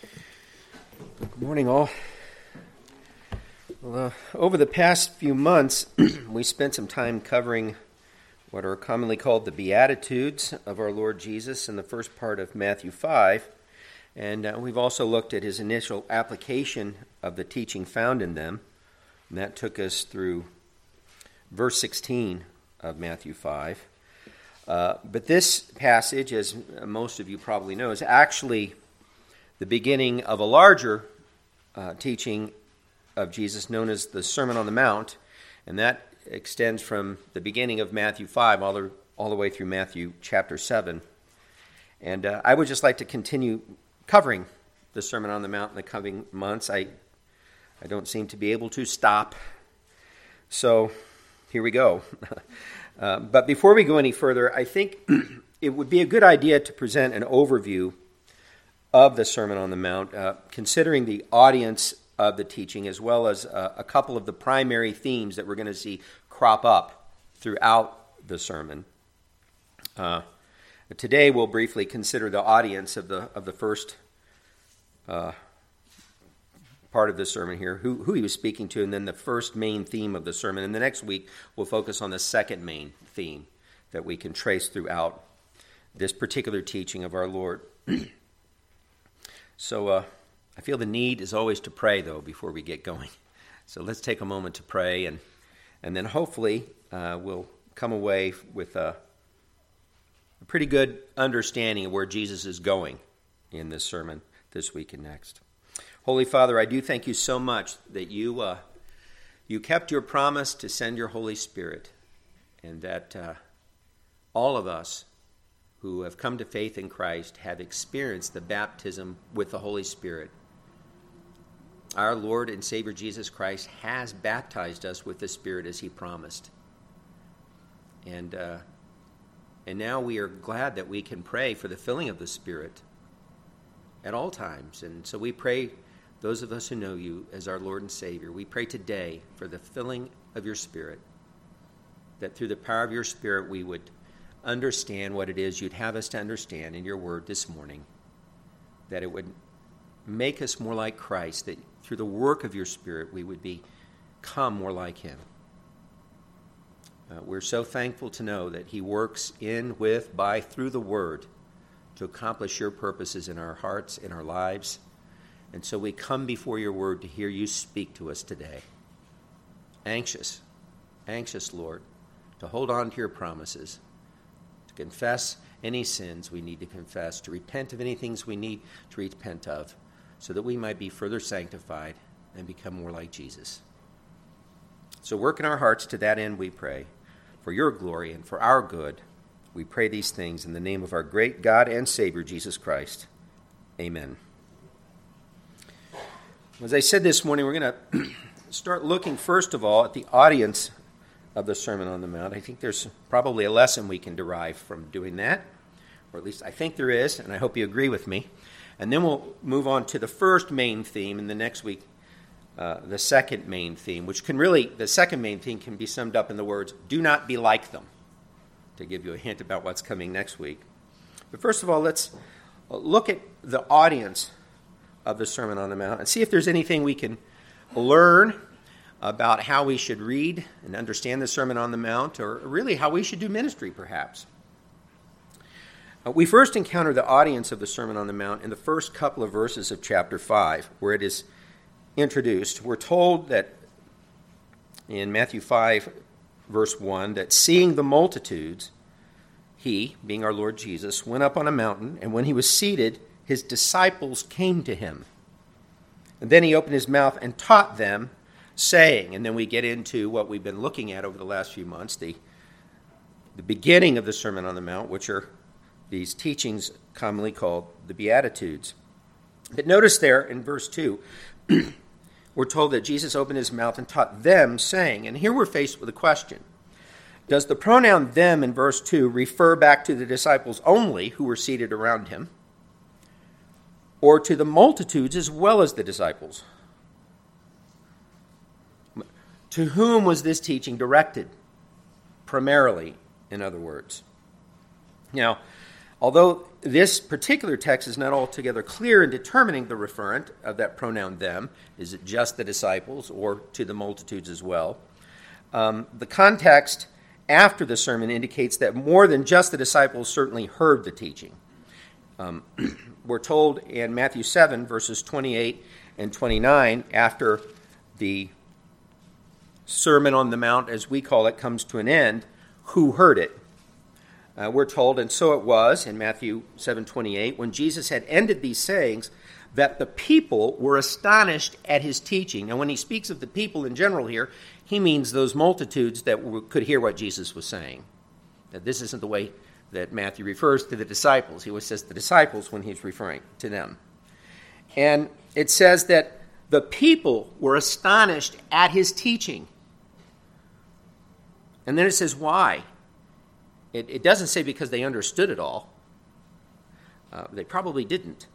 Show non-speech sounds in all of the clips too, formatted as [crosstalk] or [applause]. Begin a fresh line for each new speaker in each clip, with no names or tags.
Good morning, all. Well, uh, over the past few months, [clears throat] we spent some time covering what are commonly called the Beatitudes of our Lord Jesus in the first part of Matthew 5. And uh, we've also looked at his initial application of the teaching found in them. And that took us through verse 16 of Matthew 5. Uh, but this passage, as most of you probably know, is actually the beginning of a larger uh, teaching of Jesus known as the Sermon on the Mount, and that extends from the beginning of Matthew 5 all the, all the way through Matthew chapter 7. And uh, I would just like to continue covering the Sermon on the Mount in the coming months. I, I don't seem to be able to stop. So here we go. [laughs] uh, but before we go any further, I think [clears throat] it would be a good idea to present an overview of the Sermon on the Mount, uh, considering the audience of the teaching, as well as uh, a couple of the primary themes that we're going to see crop up throughout the sermon. Uh, today, we'll briefly consider the audience of the of the first uh, part of the sermon here, who, who he was speaking to, and then the first main theme of the sermon. And the next week, we'll focus on the second main theme that we can trace throughout this particular teaching of our Lord. [clears throat] So uh, I feel the need is always to pray, though, before we get going. [laughs] So let's take a moment to pray, and, and then hopefully uh, we'll come away with a, a pretty good understanding of where Jesus is going in this sermon this week and next. Holy Father, I do thank you so much that you, uh, you kept your promise to send your Holy Spirit, and that uh, all of us who have come to faith in Christ have experienced the baptism with the Holy Spirit. Our Lord and Savior Jesus Christ has baptized us with the Spirit as He promised. And, uh, and now we are glad that we can pray for the filling of the Spirit at all times. And so we pray, those of us who know you as our Lord and Savior, we pray today for the filling of your Spirit, that through the power of your Spirit we would understand what it is you'd have us to understand in your word this morning, that it would make us more like Christ, that through the work of your Spirit we would become more like him. Uh, we're so thankful to know that he works in, with, by, through the word to accomplish your purposes in our hearts, in our lives. And so we come before your word to hear you speak to us today. Anxious, anxious, Lord, to hold on to your promises confess any sins we need to confess, to repent of any things we need to repent of, so that we might be further sanctified and become more like Jesus. So, work in our hearts to that end, we pray. For your glory and for our good, we pray these things in the name of our great God and Savior, Jesus Christ. Amen. As I said this morning, we're going to [clears throat] start looking, first of all, at the audience of the Sermon on the Mount. I think there's probably a lesson we can derive from doing that, or at least I think there is, and I hope you agree with me. And then we'll move on to the first main theme, and the next week, uh, the second main theme, which can really, the second main theme can be summed up in the words, do not be like them, to give you a hint about what's coming next week. But first of all, let's look at the audience of the Sermon on the Mount and see if there's anything we can learn about how we should read and understand the Sermon on the Mount, or really how we should do ministry, perhaps. Uh, we first encounter the audience of the Sermon on the Mount in the first couple of verses of chapter 5, where it is introduced. We're told that in Matthew 5, verse 1, that seeing the multitudes, he, being our Lord Jesus, went up on a mountain, and when he was seated, his disciples came to him. And then he opened his mouth and taught them saying. And then we get into what we've been looking at over the last few months the, the beginning of the Sermon on the Mount, which are these teachings commonly called the Beatitudes. But notice there in verse 2, [clears throat] we're told that Jesus opened his mouth and taught them, saying, and here we're faced with a question. Does the pronoun them in verse 2 refer back to the disciples only who were seated around him, or to the multitudes as well as the disciples? To whom was this teaching directed? Primarily, in other words. Now, Although this particular text is not altogether clear in determining the referent of that pronoun them, is it just the disciples or to the multitudes as well? Um, the context after the sermon indicates that more than just the disciples certainly heard the teaching. Um, [clears throat] we're told in Matthew 7, verses 28 and 29, after the Sermon on the Mount, as we call it, comes to an end, who heard it. Uh, we're told, and so it was in Matthew 7:28, when Jesus had ended these sayings, that the people were astonished at his teaching. Now, when he speaks of the people in general here, he means those multitudes that could hear what Jesus was saying. That this isn't the way that Matthew refers to the disciples. He always says the disciples when he's referring to them. And it says that the people were astonished at his teaching. And then it says why. It, it doesn't say because they understood it all. Uh, they probably didn't.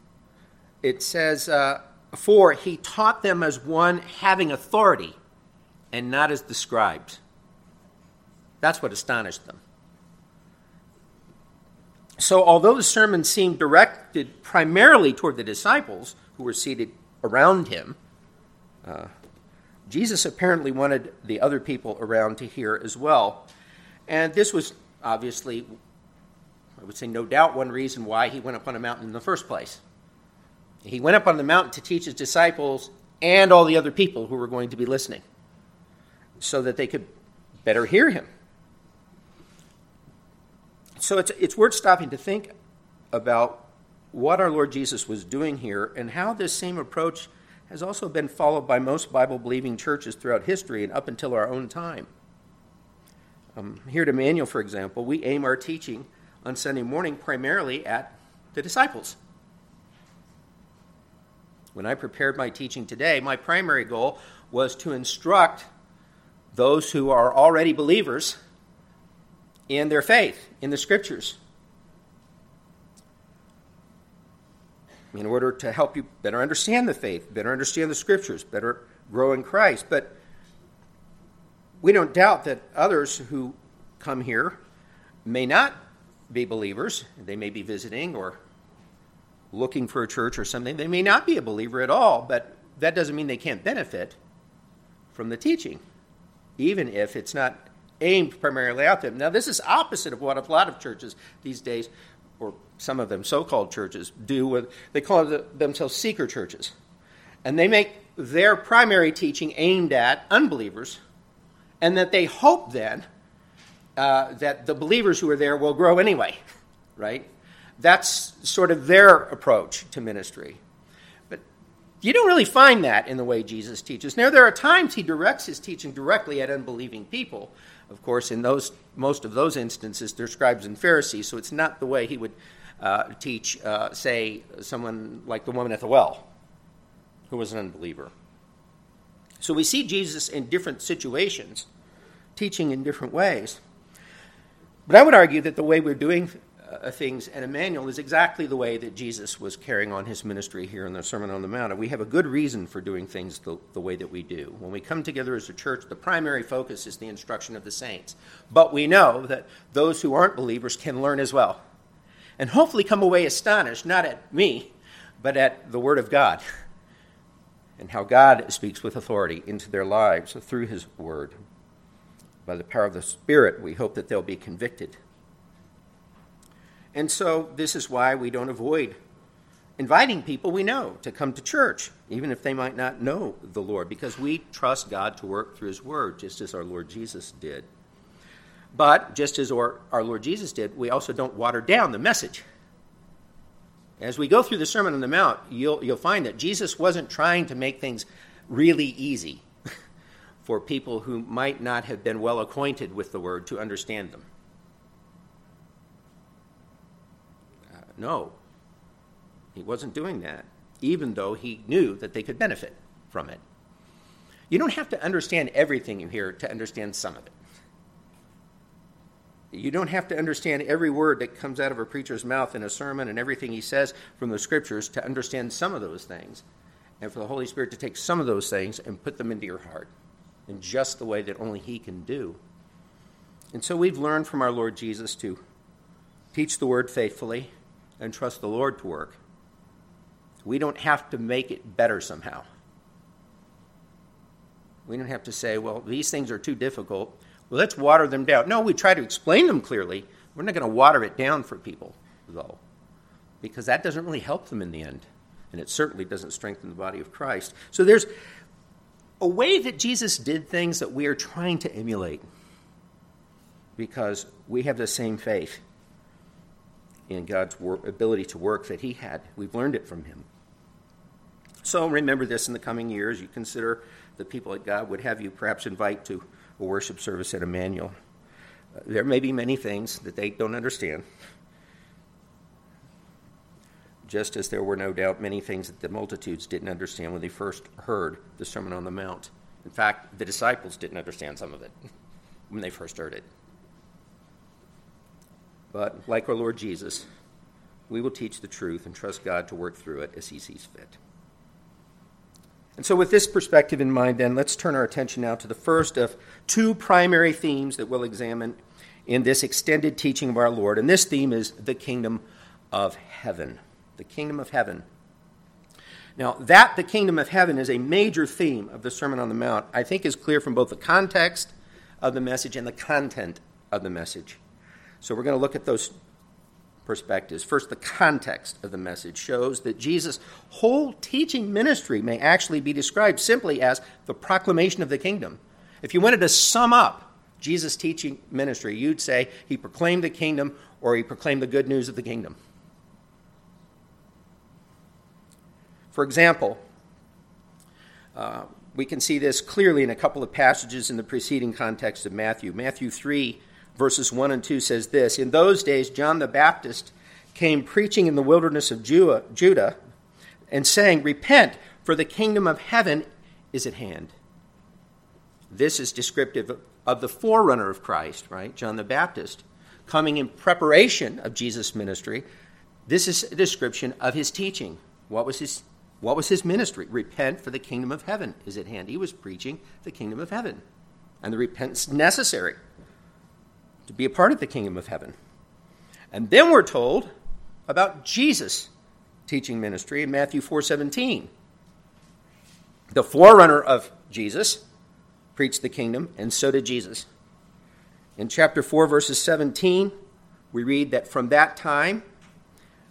It says, uh, for he taught them as one having authority and not as the scribes. That's what astonished them. So, although the sermon seemed directed primarily toward the disciples who were seated around him, uh, Jesus apparently wanted the other people around to hear as well. And this was obviously, I would say, no doubt, one reason why he went up on a mountain in the first place. He went up on the mountain to teach his disciples and all the other people who were going to be listening so that they could better hear him. So it's, it's worth stopping to think about what our Lord Jesus was doing here and how this same approach has also been followed by most Bible believing churches throughout history and up until our own time. Um, here at Emmanuel, for example, we aim our teaching on Sunday morning primarily at the disciples. When I prepared my teaching today, my primary goal was to instruct those who are already believers in their faith, in the scriptures, in order to help you better understand the faith, better understand the scriptures, better grow in Christ. But we don't doubt that others who come here may not be believers. They may be visiting or looking for a church or something. They may not be a believer at all, but that doesn't mean they can't benefit from the teaching, even if it's not aimed primarily at them. Now, this is opposite of what a lot of churches these days, some of them so called churches, do. With, they call themselves seeker churches. And they make their primary teaching aimed at unbelievers and that they hope then uh, that the believers who are there will grow anyway, right? That's sort of their approach to ministry. But you don't really find that in the way Jesus teaches. Now, there are times he directs his teaching directly at unbelieving people. Of course, in those most of those instances, they're scribes and Pharisees, so it's not the way he would uh, teach, uh, say, someone like the woman at the well, who was an unbeliever. So we see Jesus in different situations teaching in different ways. But I would argue that the way we're doing uh, things at Emmanuel is exactly the way that Jesus was carrying on his ministry here in the Sermon on the Mount. And we have a good reason for doing things the, the way that we do. When we come together as a church, the primary focus is the instruction of the saints. But we know that those who aren't believers can learn as well. And hopefully come away astonished, not at me, but at the Word of God [laughs] and how God speaks with authority into their lives through His Word by the power of the Spirit, we hope that they'll be convicted. And so, this is why we don't avoid inviting people we know to come to church, even if they might not know the Lord, because we trust God to work through His Word, just as our Lord Jesus did. But, just as our, our Lord Jesus did, we also don't water down the message. As we go through the Sermon on the Mount, you'll, you'll find that Jesus wasn't trying to make things really easy [laughs] for people who might not have been well acquainted with the word to understand them. Uh, no, he wasn't doing that, even though he knew that they could benefit from it. You don't have to understand everything you hear to understand some of it. You don't have to understand every word that comes out of a preacher's mouth in a sermon and everything he says from the scriptures to understand some of those things, and for the Holy Spirit to take some of those things and put them into your heart in just the way that only He can do. And so we've learned from our Lord Jesus to teach the word faithfully, and trust the Lord to work. We don't have to make it better somehow. We don't have to say, well, these things are too difficult. Well, let's water them down. No, we try to explain them clearly. We're not going to water it down for people, though, because that doesn't really help them in the end. And it certainly doesn't strengthen the body of Christ. So there's a way that Jesus did things that we are trying to emulate because we have the same faith in God's ability to work that He had. We've learned it from Him. So remember this in the coming years. You consider the people that God would have you perhaps invite to a worship service at Emmanuel. Uh, there may be many things that they don't understand, just as there were no doubt many things that the multitudes didn't understand when they first heard the Sermon on the Mount. In fact, the disciples didn't understand some of it [laughs] when they first heard it. But like our Lord Jesus, we will teach the truth and trust God to work through it as He sees fit. And so, with this perspective in mind, then, let's turn our attention now to the first of two primary themes that we'll examine in this extended teaching of our Lord. And this theme is the kingdom of heaven. The kingdom of heaven. Now, that the kingdom of heaven is a major theme of the Sermon on the Mount, I think is clear from both the context of the message and the content of the message. So, we're going to look at those perspectives. First, the context of the message shows that Jesus' whole teaching ministry may actually be described simply as the proclamation of the kingdom. If you wanted to sum up Jesus' teaching ministry, you'd say he proclaimed the kingdom or he proclaimed the good news of the kingdom. For example, uh, we can see this clearly in a couple of passages in the preceding context of Matthew. Matthew 3 verses 1 and 2 says this In those days, John the Baptist came preaching in the wilderness of Judah and saying, Repent, for the kingdom of heaven is at hand. This is descriptive of the forerunner of Christ, right? John the Baptist, coming in preparation of Jesus' ministry. This is a description of his teaching. What was his, what was his ministry? Repent, for the kingdom of heaven is at hand. He was preaching the kingdom of heaven and the repentance necessary to be a part of the kingdom of heaven. And then we're told about Jesus' teaching ministry in Matthew 4:17. The forerunner of Jesus preached the kingdom, and so did Jesus. In chapter 4, verses 17, we read that from that time,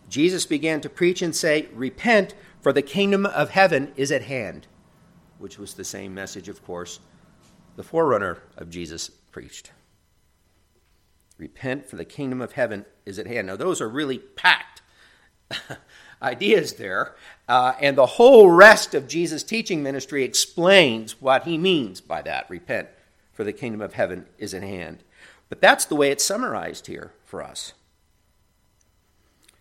Jesus began to preach and say, Repent, for the kingdom of heaven is at hand, which was the same message, of course, the forerunner of Jesus preached. Repent, for the kingdom of heaven is at hand. Now, those are really packed [laughs] ideas there. Uh, and the whole rest of Jesus' teaching ministry explains what he means by that repent, for the kingdom of heaven is at hand. But that's the way it's summarized here for us.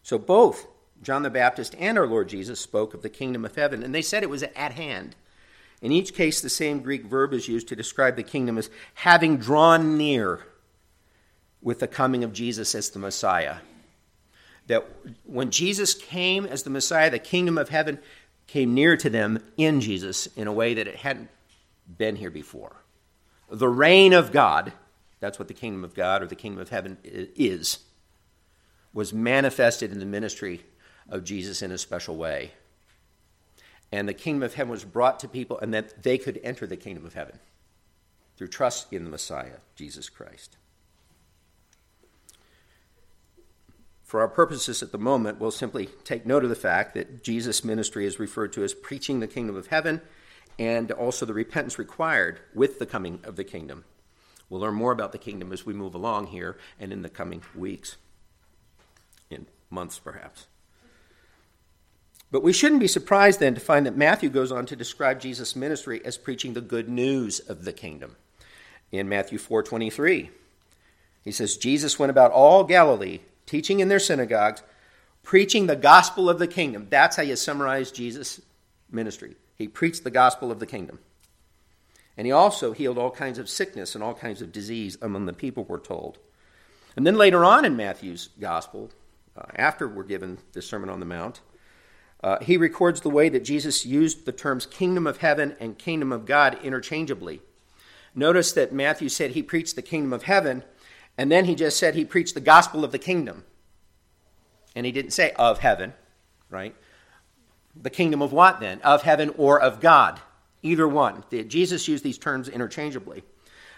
So, both John the Baptist and our Lord Jesus spoke of the kingdom of heaven, and they said it was at hand. In each case, the same Greek verb is used to describe the kingdom as having drawn near with the coming of Jesus as the Messiah. That when Jesus came as the Messiah, the kingdom of heaven came near to them in Jesus in a way that it hadn't been here before. The reign of God, that's what the kingdom of God or the kingdom of heaven is, was manifested in the ministry of Jesus in a special way. And the kingdom of heaven was brought to people, and that they could enter the kingdom of heaven through trust in the Messiah, Jesus Christ. For our purposes at the moment, we'll simply take note of the fact that Jesus' ministry is referred to as preaching the kingdom of heaven and also the repentance required with the coming of the kingdom. We'll learn more about the kingdom as we move along here and in the coming weeks, in months perhaps. But we shouldn't be surprised then to find that Matthew goes on to describe Jesus' ministry as preaching the good news of the kingdom. In Matthew 4:23, he says Jesus went about all Galilee teaching in their synagogues, preaching the gospel of the kingdom. That's how you summarize Jesus' ministry. He preached the gospel of the kingdom. And he also healed all kinds of sickness and all kinds of disease among the people, we're told. And then later on in Matthew's gospel, uh, after we're given the Sermon on the Mount, uh, he records the way that Jesus used the terms kingdom of heaven and kingdom of God interchangeably. Notice that Matthew said he preached the kingdom of heaven, and then he just said he preached the gospel of the kingdom. And he didn't say of heaven, right? The kingdom of what then? Of heaven or of God? Either one. Jesus used these terms interchangeably.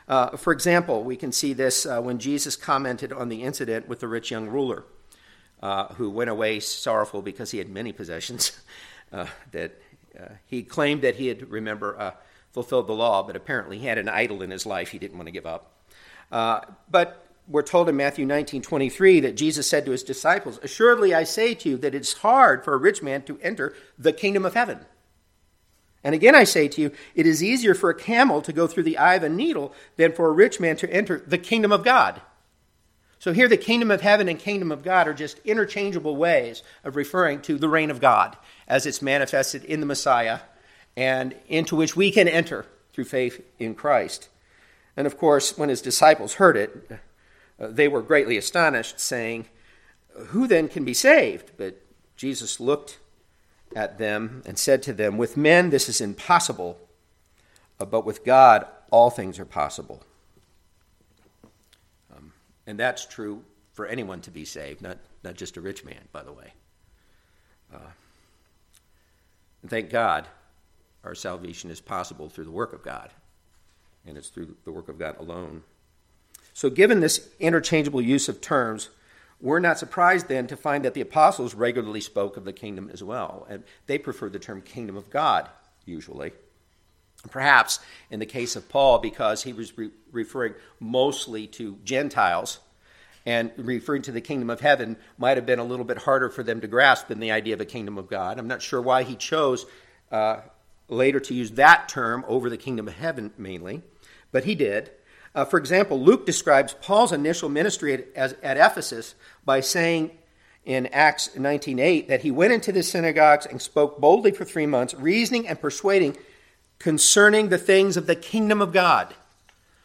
Uh, for example, we can see this uh, when Jesus commented on the incident with the rich young ruler uh, who went away sorrowful because he had many possessions. [laughs] Uh, that uh, he claimed that he had, remember, uh, fulfilled the law, but apparently he had an idol in his life he didn't want to give up. but we're told in Matthew 19 23 that Jesus said to his disciples, Assuredly I say to you that it's hard for a rich man to enter the kingdom of heaven. And again, I say to you, it is easier for a camel to go through the eye of a needle than for a rich man to enter the kingdom of God. So here, the kingdom of heaven and kingdom of God are just interchangeable ways of referring to the reign of God as it's manifested in the Messiah and into which we can enter through faith in Christ. And of course, when his disciples heard it, they were greatly astonished, saying, Who then can be saved? But Jesus looked at them and said to them, With men this is impossible, uh, but with God all things are possible. Um, and that's true for anyone to be saved, not, not just a rich man, by the way. Uh, and thank God our salvation is possible through the work of God, and it's through the work of God alone. So, given this interchangeable use of terms, we're not surprised then to find that the apostles regularly spoke of the kingdom as well, and they preferred the term kingdom of God usually. Perhaps in the case of Paul, because he was re- referring mostly to Gentiles and referring to the kingdom of heaven might have been a little bit harder for them to grasp than the idea of a kingdom of God. I'm not sure why he chose uh, later to use that term over the kingdom of heaven mainly, but he did. Uh, for example, Luke describes Paul's initial ministry at, as, at Ephesus by saying in Acts 19:8 that he went into the synagogues and spoke boldly for three months, reasoning and persuading concerning the things of the kingdom of God.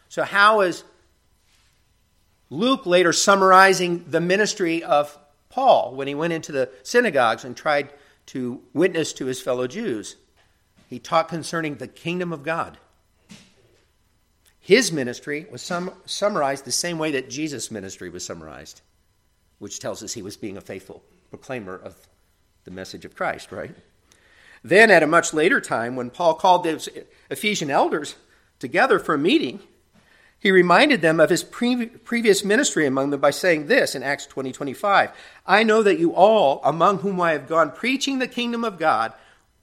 So, how is Luke later summarizing the ministry of Paul when he went into the synagogues and tried to witness to his fellow Jews? He taught concerning the kingdom of God. His ministry was sum- summarized the same way that Jesus' ministry was summarized, which tells us he was being a faithful proclaimer of the message of Christ, right? Then, at a much later time, when Paul called the Ephesian elders together for a meeting, he reminded them of his pre- previous ministry among them by saying this in Acts 20 25. I know that you all, among whom I have gone preaching the kingdom of God,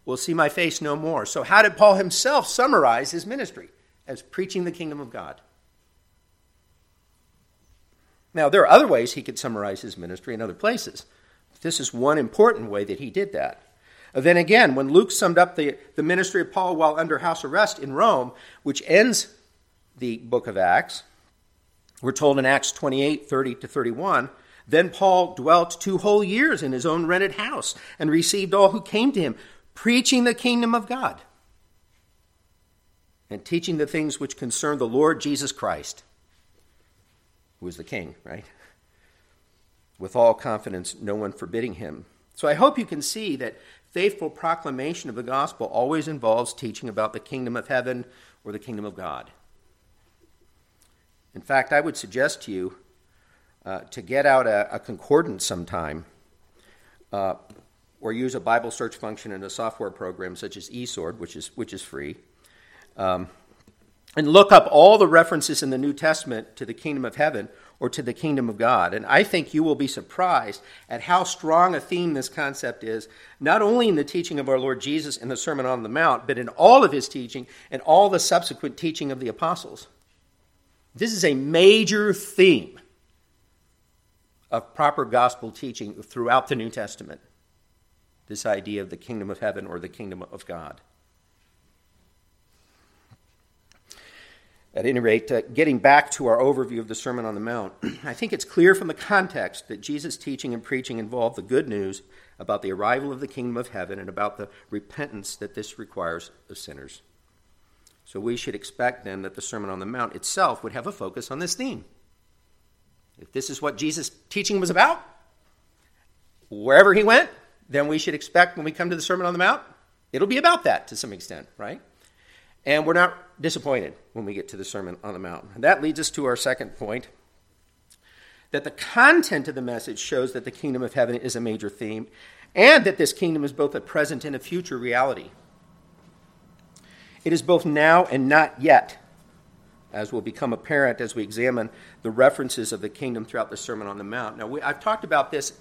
will see my face no more. So, how did Paul himself summarize his ministry? As preaching the kingdom of God. Now, there are other ways he could summarize his ministry in other places. This is one important way that he did that. Then again, when Luke summed up the, the ministry of Paul while under house arrest in Rome, which ends the book of Acts, we're told in Acts 28 30 to 31, then Paul dwelt two whole years in his own rented house and received all who came to him, preaching the kingdom of God and teaching the things which concern the Lord Jesus Christ, who is the King, right? With all confidence, no one forbidding him. So I hope you can see that faithful proclamation of the gospel always involves teaching about the kingdom of heaven or the kingdom of God. In fact, I would suggest to you uh, to get out a, a concordance sometime uh, or use a Bible search function in a software program such as eSword, which is, which is free um, and look up all the references in the New Testament to the kingdom of heaven or to the kingdom of God. And I think you will be surprised at how strong a theme this concept is, not only in the teaching of our Lord Jesus in the Sermon on the Mount, but in all of his teaching and all the subsequent teaching of the apostles. This is a major theme of proper gospel teaching throughout the New Testament this idea of the kingdom of heaven or the kingdom of God. At any rate, uh, getting back to our overview of the Sermon on the Mount, [clears throat] I think it's clear from the context that Jesus' teaching and preaching involved the good news about the arrival of the kingdom of heaven and about the repentance that this requires of sinners. So we should expect then that the Sermon on the Mount itself would have a focus on this theme. If this is what Jesus' teaching was about, wherever he went, then we should expect when we come to the Sermon on the Mount, it'll be about that to some extent, right? And we're not disappointed when we get to the Sermon on the Mount. And that leads us to our second point that the content of the message shows that the kingdom of heaven is a major theme, and that this kingdom is both a present and a future reality. It is both now and not yet, as will become apparent as we examine the references of the kingdom throughout the Sermon on the Mount. Now, we, I've talked about this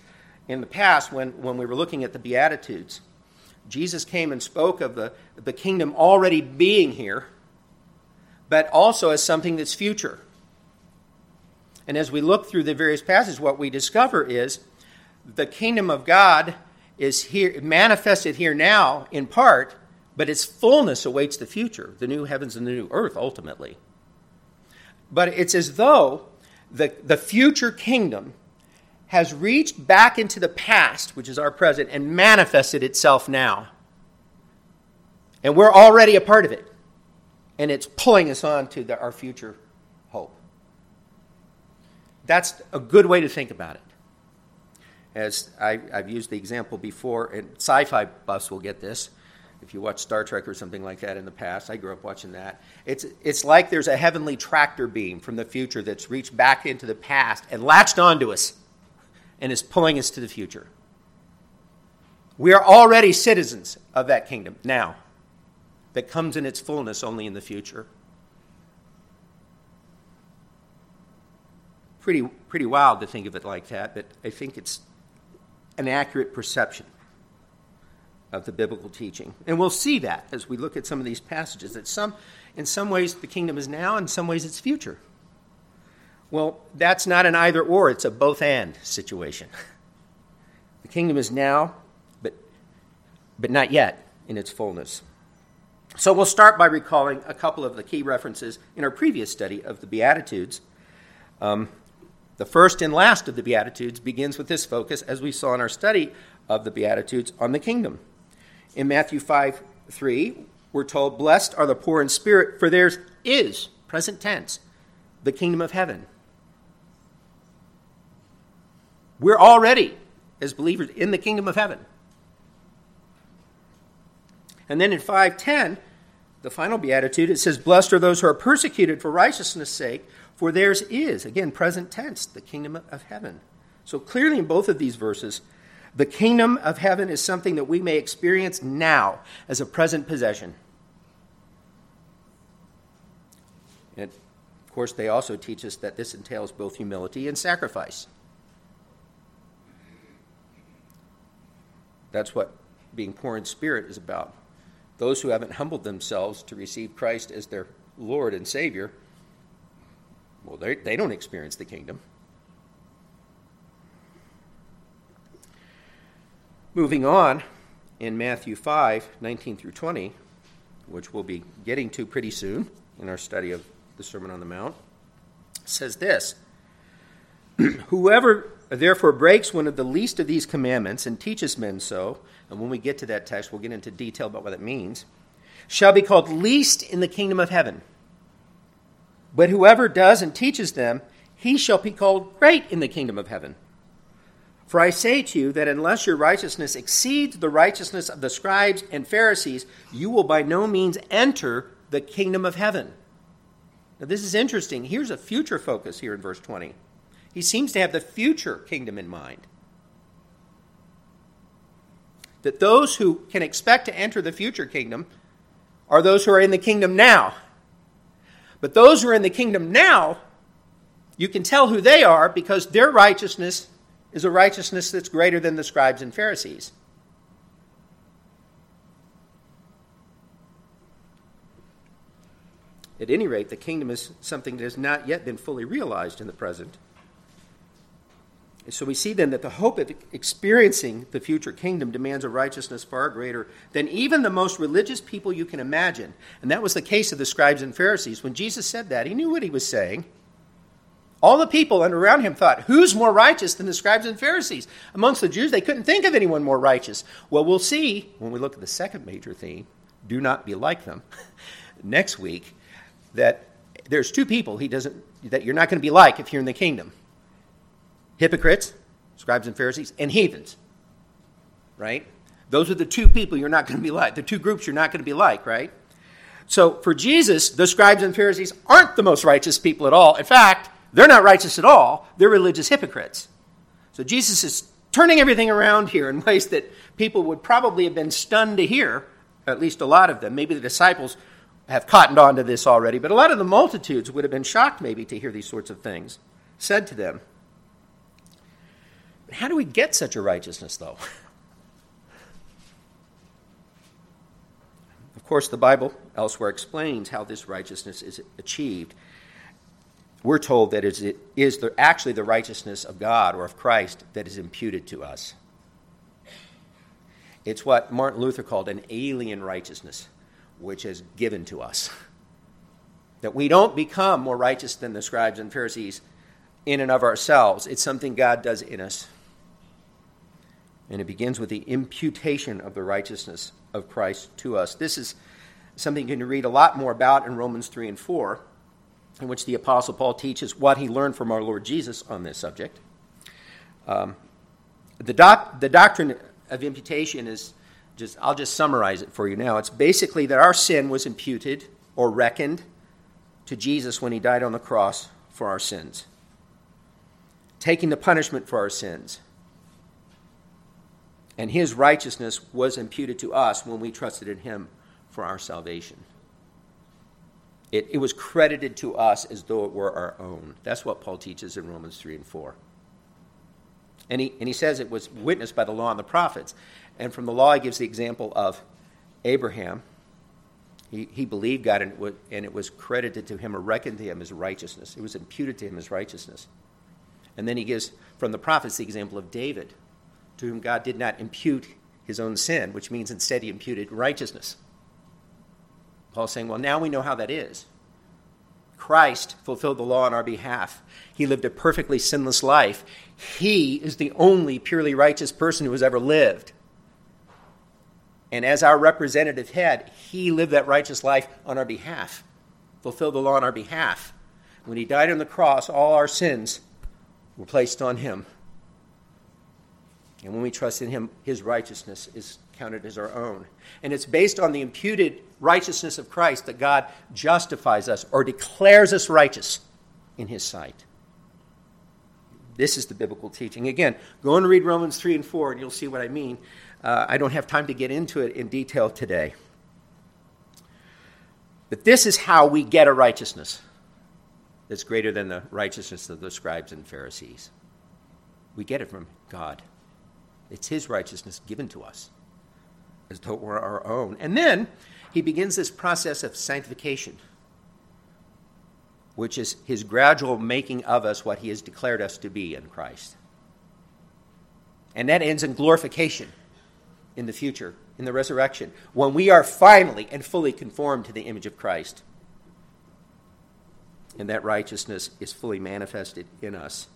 in the past when, when we were looking at the Beatitudes. Jesus came and spoke of the, the kingdom already being here, but also as something that's future. And as we look through the various passages, what we discover is the kingdom of God is here manifested here now in part, but its fullness awaits the future, the new heavens and the new earth ultimately. But it's as though the, the future kingdom has reached back into the past, which is our present, and manifested itself now. And we're already a part of it. And it's pulling us on to the, our future hope. That's a good way to think about it. As I, have used the example before, and sci fi buffs will get this. If you watch Star Trek or something like that in the past, I grew up watching that. It's, it's like there's a heavenly tractor beam from the future that's reached back into the past and latched onto us and is pulling us to the future. We are already citizens of that kingdom now, that comes in its fullness only in the future. Pretty, pretty wild to think of it like that, but I think it's an accurate perception of the biblical teaching. And we'll see that as we look at some of these passages, that some, in some ways the kingdom is now, in some ways it's future. Well, that's not an either or, it's a both and situation. The kingdom is now, but, but not yet in its fullness. So we'll start by recalling a couple of the key references in our previous study of the Beatitudes. Um, the first and last of the Beatitudes begins with this focus, as we saw in our study of the Beatitudes, on the kingdom. In Matthew 5 3, we're told, Blessed are the poor in spirit, for theirs is, present tense, the kingdom of heaven. We're already, as believers, in the kingdom of heaven. And then in 510, the final beatitude, it says, Blessed are those who are persecuted for righteousness' sake, for theirs is, again, present tense, the kingdom of heaven. So clearly in both of these verses, the kingdom of heaven is something that we may experience now as a present possession. And of course, they also teach us that this entails both humility and sacrifice. That's what being poor in spirit is about. Those who haven't humbled themselves to receive Christ as their Lord and Savior well, they, don't experience the kingdom. Moving on in Matthew 5 19 through 20, which we'll be getting to pretty soon in our study of the Sermon on the Mount, says this [clears throat] Whoever therefore breaks one of the least of these commandments and teaches men so, and when we get to that text, we'll get into detail about what that means, shall be called least in the kingdom of heaven. But whoever does and teaches them, he shall be called great in the kingdom of heaven. For I say to you that unless your righteousness exceeds the righteousness of the scribes and Pharisees, you will by no means enter the kingdom of heaven. Now, this is interesting. Here's a future focus here in verse 20. He seems to have the future kingdom in mind. That those who can expect to enter the future kingdom are those who are in the kingdom now. But those who are in the kingdom now, you can tell who they are because their righteousness is a righteousness that's greater than the scribes and Pharisees. At any rate, the kingdom is something that has not yet been fully realized in the present. So we see then that the hope of experiencing the future kingdom demands a righteousness far greater than even the most religious people you can imagine. And that was the case of the scribes and Pharisees. When Jesus said that, he knew what he was saying. All the people around him thought, who's more righteous than the scribes and Pharisees? Amongst the Jews, they couldn't think of anyone more righteous. Well, we'll see when we look at the second major theme do not be like them [laughs] next week that there's two people he doesn't that you're not going to be like if you're in the kingdom hypocrites, scribes and Pharisees, and heathens. Right? Those are the two people you're not going to be like, the two groups you're not going to be like, right? So for Jesus, the scribes and Pharisees aren't the most righteous people at all. In fact, they're not righteous at all. They're religious hypocrites. So Jesus is turning everything around here in [laughs] ways that people would probably have been stunned to hear, at least a lot of them. Maybe the disciples have cottoned on to this already, but a lot of the multitudes would have been shocked maybe to hear these sorts of things said to them. How do we get such a righteousness, though? [laughs] Of course, the Bible elsewhere explains how this righteousness is achieved. We're told that it is actually the righteousness of God or of Christ that is imputed to us. It's what Martin Luther called an alien righteousness which is given to us. [laughs] That we don't become more righteous than the scribes and Pharisees in and of ourselves. It's something God does in us. And it begins with the imputation of the righteousness of Christ to us. This is something you can read a lot more about in Romans 3 and 4, in which the Apostle Paul teaches what he learned from our Lord Jesus on this subject. Um, the, doc, the doctrine of imputation is just I'll just summarize it for you now. It's basically that our sin was imputed or reckoned to Jesus when he died on the cross for our sins, taking the punishment for our sins. And his righteousness was imputed to us when we trusted in him for our salvation. It, it was credited to us as though it were our own. That's what Paul teaches in Romans 3 and 4. And he, and he says it was witnessed by the law and the prophets. And from the law, he gives the example of Abraham. He, he believed God, and it, was, and it was credited to him or reckoned to him as righteousness. It was imputed to him as righteousness. And then he gives from the prophets the example of David, to whom God did not impute his own sin, which means instead he imputed righteousness. Paul's saying, well, now we know how that is. Christ fulfilled the law on our behalf. He lived a perfectly sinless life. He is the only purely righteous person who has ever lived. And as our representative head, he lived that righteous life on our behalf, fulfilled the law on our behalf. When he died on the cross, all our sins were placed on him. And when we trust in him, his righteousness is counted as our own. And it's based on the imputed righteousness of Christ that God justifies us or declares us righteous in his sight. This is the biblical teaching. Again, go and read Romans 3 and 4, and you'll see what I mean. Uh, I don't have time to get into it in detail today. But this is how we get a righteousness that's greater than the righteousness of the scribes and Pharisees. We get it from God. It's His righteousness given to us as though it were our own. And then he begins this process of sanctification, which is his gradual making of us what he has declared us to be in Christ. And that ends in glorification in the future, in the resurrection, when we are finally and fully conformed to the image of Christ. And that righteousness is fully manifested in us.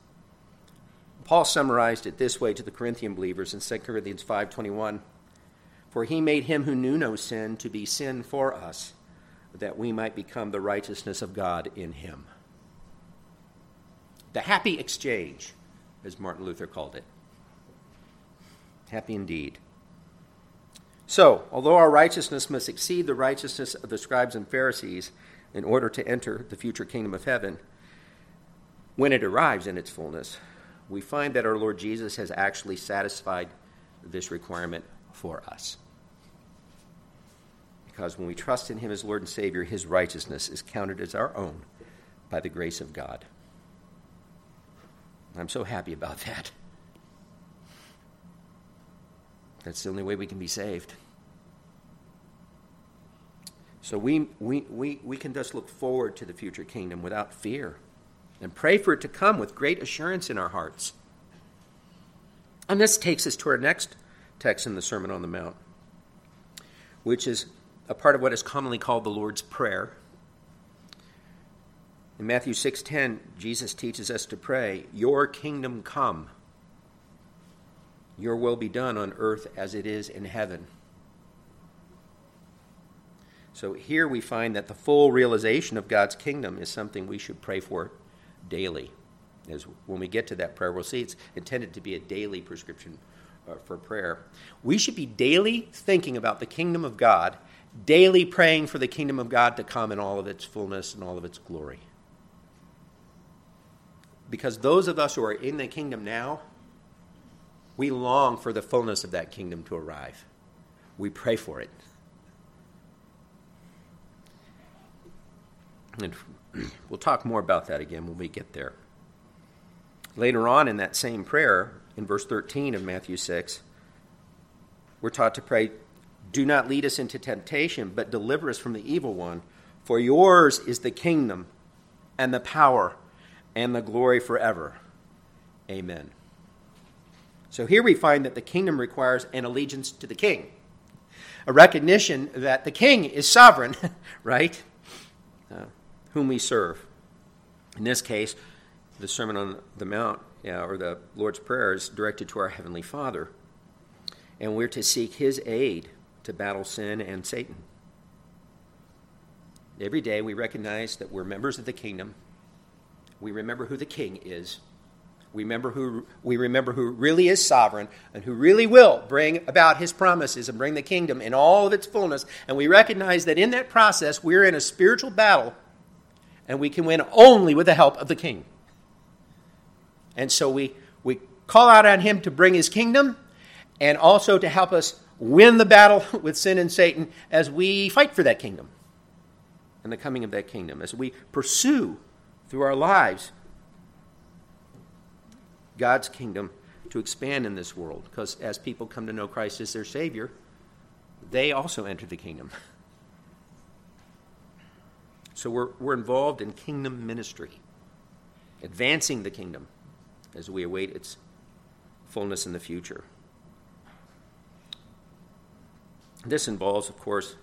Paul summarized it this way to the Corinthian believers in 2 Corinthians 5:21. For he made him who knew no sin to be sin for us, that we might become the righteousness of God in him. The happy exchange, as Martin Luther called it. Happy indeed. So, although our righteousness must exceed the righteousness of the scribes and Pharisees in order to enter the future kingdom of heaven, when it arrives in its fullness, we find that our Lord Jesus has actually satisfied this requirement for us. Because when we trust in Him as Lord and Savior, His righteousness is counted as our own by the grace of God. I'm so happy about that. That's the only way we can be saved. So we, we, we, we can just look forward to the future kingdom without fear and pray for it to come with great assurance in our hearts. And this takes us to our next text in the Sermon on the Mount, which is a part of what is commonly called the Lord's Prayer. In Matthew 6:10, Jesus teaches us to pray, "Your kingdom come. Your will be done on earth as it is in heaven." So here we find that the full realization of God's kingdom is something we should pray for daily. As when we get to that prayer, we'll see it's intended to be a daily prescription uh, for prayer. We should be daily thinking about the kingdom of God, daily praying for the kingdom of God to come in all of its fullness and all of its glory. because those of us who are in the kingdom now, we long for the fullness of that kingdom to arrive. We pray for it. And we'll talk more about that again when we get there. Later on in that same prayer, in verse 13 of Matthew 6, we're taught to pray, Do not lead us into temptation, but deliver us from the evil one. For yours is the kingdom and the power and the glory forever. Amen. So here we find that the kingdom requires an allegiance to the king, a recognition that the king is sovereign, [laughs] right? Uh, whom we serve. In this case, the Sermon on the Mount, or the Lord's Prayer, is directed to our Heavenly Father. And we're to seek His aid to battle sin and Satan. Every day we recognize that we're members of the kingdom. We remember who the king is. We remember who we remember who really is sovereign and who really will bring about his promises and bring the kingdom in all of its fullness. And we recognize that in that process we're in a spiritual battle and we can win only with the help of the king. And so we, we call out on him to bring his kingdom and also to help us win the battle [laughs] with sin and Satan as we fight for that kingdom and the coming of that kingdom, as we pursue through our lives God's kingdom to expand in this world. Because as people come to know Christ as their Savior, they also enter the kingdom. [laughs] So we're, we're involved in kingdom ministry, advancing the kingdom as we await its fullness in the future. This involves, of course,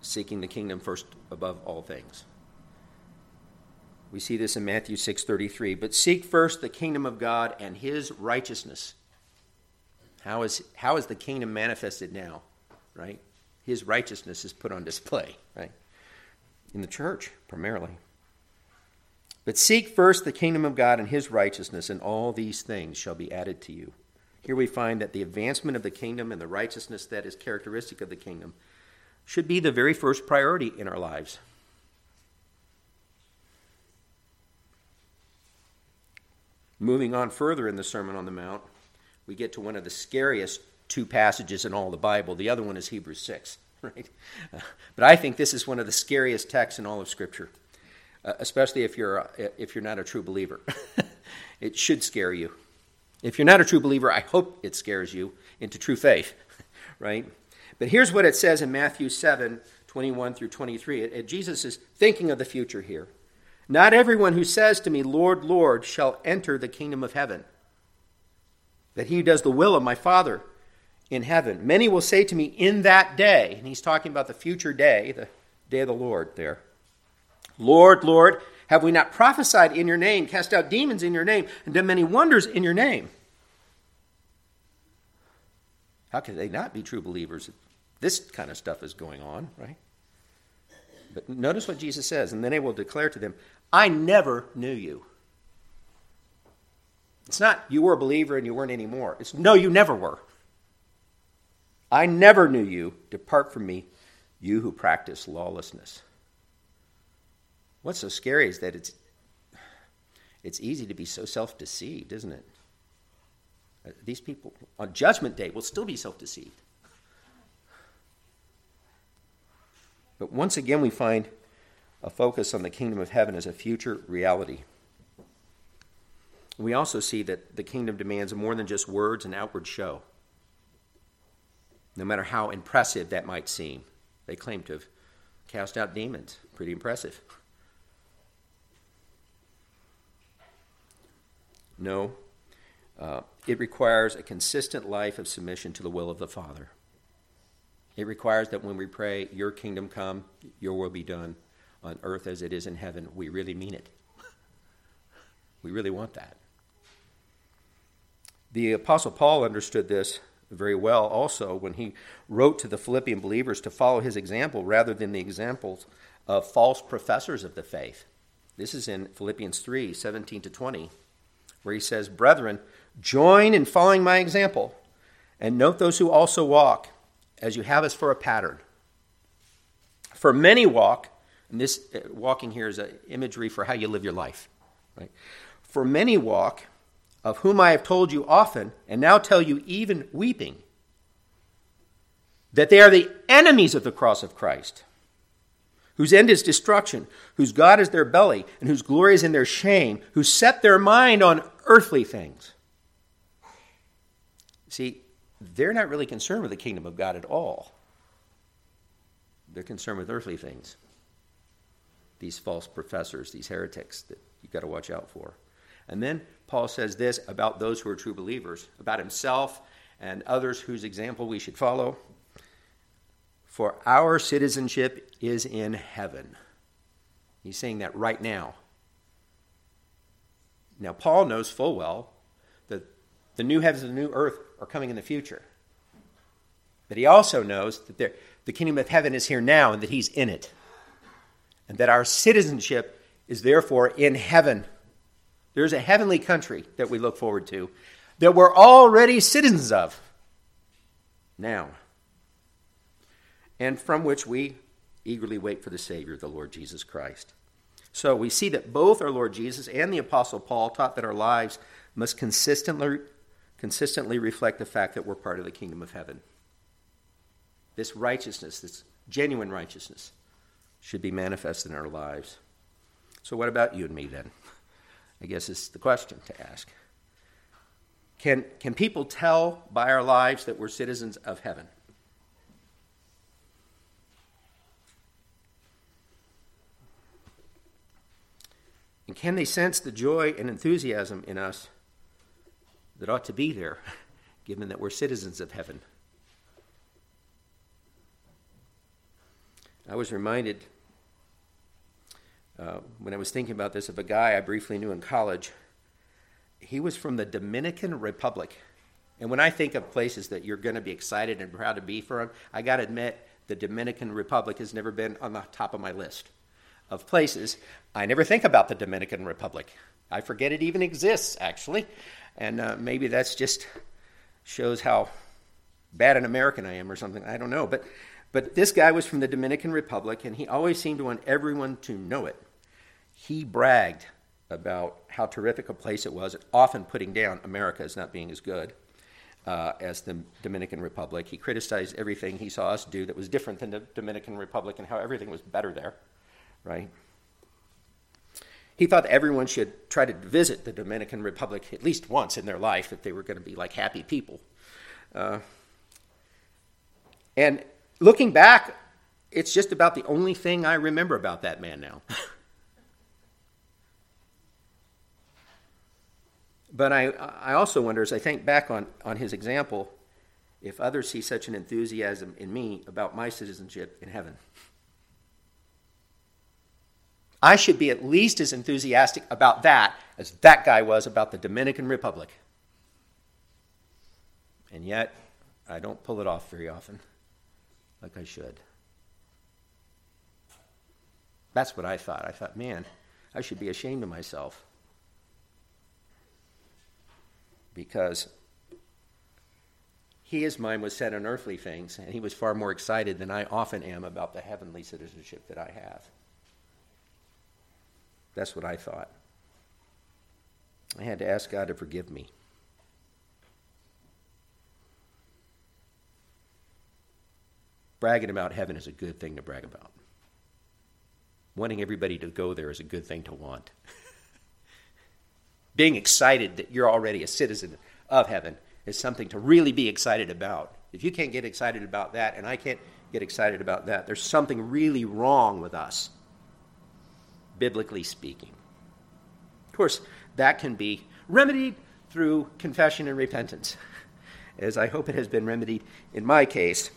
seeking the kingdom first above all things. We see this in Matthew 6:33, but seek first the kingdom of God and his righteousness. How is how is the kingdom manifested now, right? His righteousness is put on display, right? In the church primarily. But seek first the kingdom of God and his righteousness, and all these things shall be added to you. Here we find that the advancement of the kingdom and the righteousness that is characteristic of the kingdom should be the very first priority in our lives. Moving on further in the Sermon on the Mount, we get to one of the scariest two passages in all the Bible. The other one is Hebrews 6. [laughs] right? Uh, but I think this is one of the scariest texts in all of Scripture, uh, especially if you're uh, if you're not a true believer. [laughs] it should scare you. If you're not a true believer, I hope it scares you into true faith, [laughs] right? But here's what it says in Matthew 7 21 through 23. It, it, Jesus is thinking of the future here. Not everyone who says to me, Lord, Lord, shall enter the kingdom of heaven, that he who does the will of my Father in heaven. Many will say to me in that day, and he's talking about the future day, the day of the Lord there. Lord, Lord, have we not prophesied in your name, cast out demons in your name, and done many wonders in your name? How can they not be true believers if this kind of stuff is going on, right? But notice what Jesus says, and then they will declare to them, I never knew you. It's not you were a believer and you weren't anymore. It's no, you never were. I never knew you. Depart from me, you who practice lawlessness. What's so scary is that it's, it's easy to be so self deceived, isn't it? Uh, these people on Judgment Day will still be self deceived. But once again, we find a focus on the kingdom of heaven as a future reality. We also see that the kingdom demands more than just words and outward show no matter how impressive that might seem. They claim to have cast out demons. Pretty impressive. No, uh, it requires a consistent life of submission to the will of the Father. It requires that when we pray, Your kingdom come, Your will be done on earth as it is in heaven, we really mean it. we really want that. The Apostle Paul understood this very well also when he wrote to the Philippian believers to follow his example rather than the examples of false professors of the faith. This is in Philippians 3 17 to 20, where he says, Brethren, join in following my example, and note those who also walk, as you have us for a pattern. For many walk, and this uh, walking here is an imagery for how you live your life, Right? For many walk, of whom I have told you often, and now tell you even weeping, that they are the enemies of the cross of Christ, whose end is destruction, whose God is their belly, and whose glory is in their shame, who set their mind on earthly things. See, they're not really concerned with the kingdom of God at all. They're concerned with earthly things. These false professors, these heretics that you've got to watch out for. And then Paul says this about those who are true believers, about himself and others whose example we should follow. For our citizenship is in heaven. He's saying that right now. Now, Paul knows full well that the new heavens and the new earth are coming in the future. But he also knows that there, the kingdom of heaven is here now and that he's in it. And that our citizenship is therefore in heaven. There's a heavenly country that we look forward to that we're already citizens of now, and from which we eagerly wait for the Savior, the Lord Jesus Christ. So we see that both our Lord Jesus and the Apostle Paul taught that our lives must consistently, consistently reflect the fact that we're part of the kingdom of heaven. This righteousness, this genuine righteousness, should be manifested in our lives. So, what about you and me then? I guess is the question to ask. Can, can people tell by our lives that we're citizens of heaven? And can they sense the joy and enthusiasm in us that ought to be there, [laughs] given that we're citizens of heaven? I was reminded uh, when I was thinking about this of a guy I briefly knew in college. He was from the Dominican Republic. And when I think of places that you're going to be excited and proud to be from, I got to admit, the Dominican Republic has never been on the top of my list of places. I never think about the Dominican Republic. I forget it even exists, actually. And uh, maybe that's just shows how bad an American I am or something. I don't know. But but this guy was from the Dominican Republic, and he always seemed to want everyone to know it. He bragged about how terrific a place it was, often putting down America as not being as good uh, as the Dominican Republic. He criticized everything he saw us do that was different than the Dominican Republic and how everything was better there, right? He thought everyone should try to visit the Dominican Republic at least once in their life if they were going to be like happy people. Uh, and looking back, it's just about the only thing I remember about that man now. [laughs] but I, I also wonder, as I think back on, on his example, if others see such an enthusiasm in me about my citizenship in heaven. I should be at least as enthusiastic about that as that guy was about the Dominican Republic. And yet, I don't pull it off very often like I should. That's what I thought. I thought, man, I should be ashamed of myself. Because he, his mind was set on earthly things, and he was far more excited than I often am about the heavenly citizenship that I have. That's what I thought. I had to ask God to forgive me. bragging about heaven is a good thing to brag about. Wanting everybody to go there is a good thing to want. [laughs] Being excited that you're already a citizen of heaven is something to really be excited about. If you can't get excited about that, and I can't get excited about that, there's something really wrong with us, biblically speaking. Of course, that can be remedied through confession and repentance, as I hope it has been remedied in my case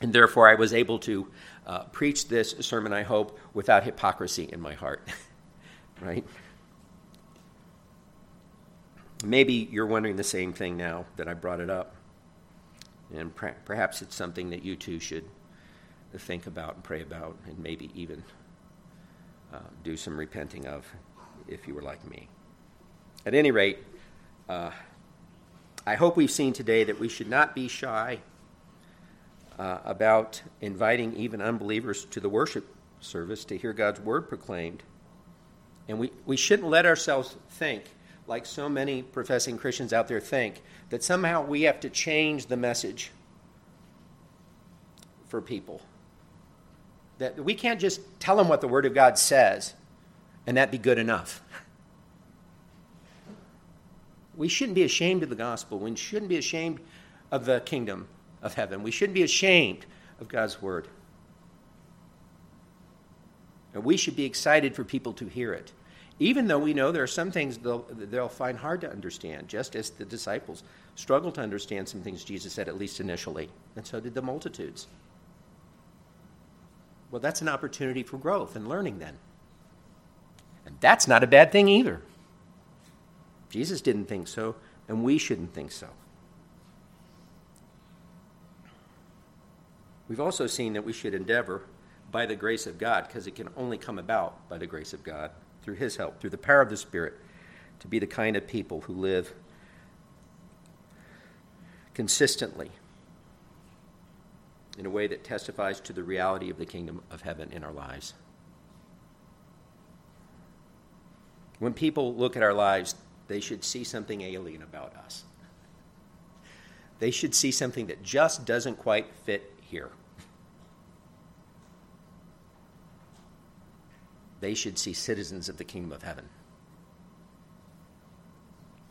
and therefore, I was able to uh, preach this sermon, I hope, without hypocrisy in my heart. [laughs] right? Maybe you're wondering the same thing now that I brought it up. And perhaps it's something that you too should think about and pray about, and maybe even uh, do some repenting of if you were like me. At any rate, uh, I hope we've seen today that we should not be shy uh, about inviting even unbelievers to the worship service to hear God's word proclaimed. And we, we shouldn't let ourselves think, like so many professing Christians out there think, that somehow we have to change the message for people. That we can't just tell them what the Word of God says and that be good enough. We shouldn't be ashamed of the gospel. We shouldn't be ashamed of the kingdom of heaven. We shouldn't be ashamed of God's Word. And we should be excited for people to hear it, even though we know there are some things they'll, they'll find hard to understand, just as the disciples struggled to understand some things Jesus said, at least initially, and so did the multitudes. Well, that's an opportunity for growth and learning then. And that's not a bad thing either. Jesus didn't think so, and we shouldn't think so. We've also seen that we should endeavor by the grace of God, because it can only come about by the grace of God, through His help, through the power of the Spirit, to be the kind of people who live consistently in a way that testifies to the reality of the kingdom of heaven in our lives. When people look at our lives, they should see something alien about us. They should see something that just doesn't quite fit here. They should see citizens of the kingdom of heaven.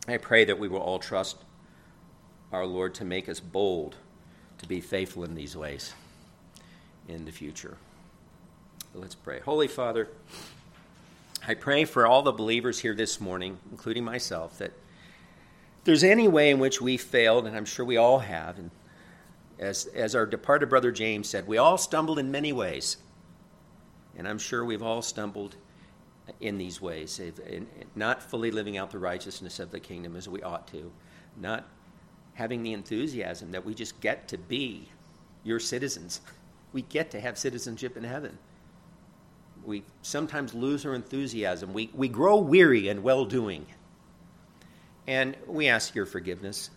I pray that we will all trust our Lord to make us bold to be faithful in these ways in the future. Let's pray. Holy Father, I pray for all the believers here this morning, including myself, that there's any way in which we failed, and I'm sure we all have, and as, as our departed brother James said, we all stumbled in many ways. And I'm sure we've all stumbled in these ways, not fully living out the righteousness of the kingdom as we ought to, not having the enthusiasm that we just get to be your citizens. We get to have citizenship in heaven. We sometimes lose our enthusiasm. We, we grow weary in well doing. And we ask your forgiveness.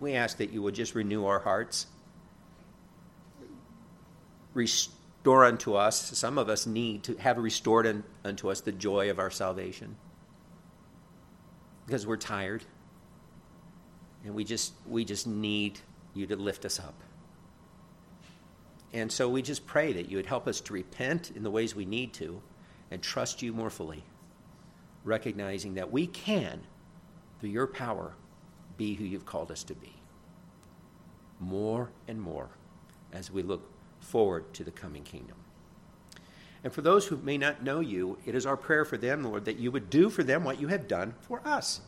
We ask that you would just renew our hearts, restore restore unto us, some of us need to have restored unto us the joy of our salvation. Because we're tired. And we just we just need you to lift us up. And so we just pray that you would help us to repent in the ways we need to and trust you more fully, recognizing that we can, through your power, be who you've called us to be. More and more as we look forward to the coming kingdom. And for those who may not know you, it is our prayer for them, Lord, that you would do for them what you have done for us.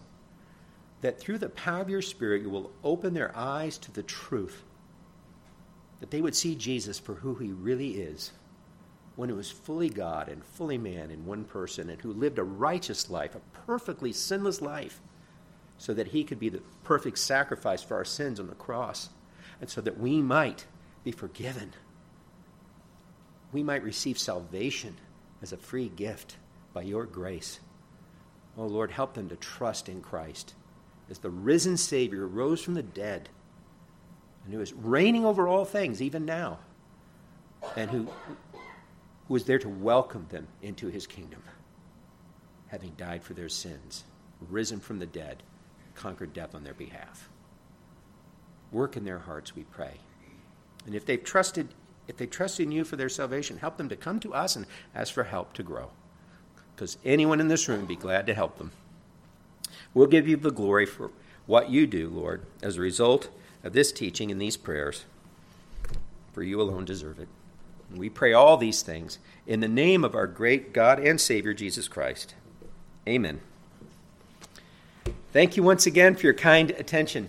That through the power of your Spirit, you will open their eyes to the truth. That they would see Jesus for who he really is, one who is fully God and fully man in one person, and who lived a righteous life, a perfectly sinless life, so that he could be the perfect sacrifice for our sins on the cross, and so that we might be forgiven we might receive salvation as a free gift by your grace. Oh Lord, help them to trust in Christ as the risen Savior rose from the dead and who is reigning over all things even now and who, who is there to welcome them into his kingdom, having died for their sins, risen from the dead, conquered death on their behalf. Work in their hearts, we pray. And if they've trusted if they trust in you for their salvation, help them to come to us and ask for help to grow. Because anyone in this room would be glad to help them. We'll give you the glory for what you do, Lord, as a result of this teaching and these prayers. For you alone deserve it. And we pray all these things in the name of our great God and Savior, Jesus Christ. Amen. Thank you once again for your kind attention.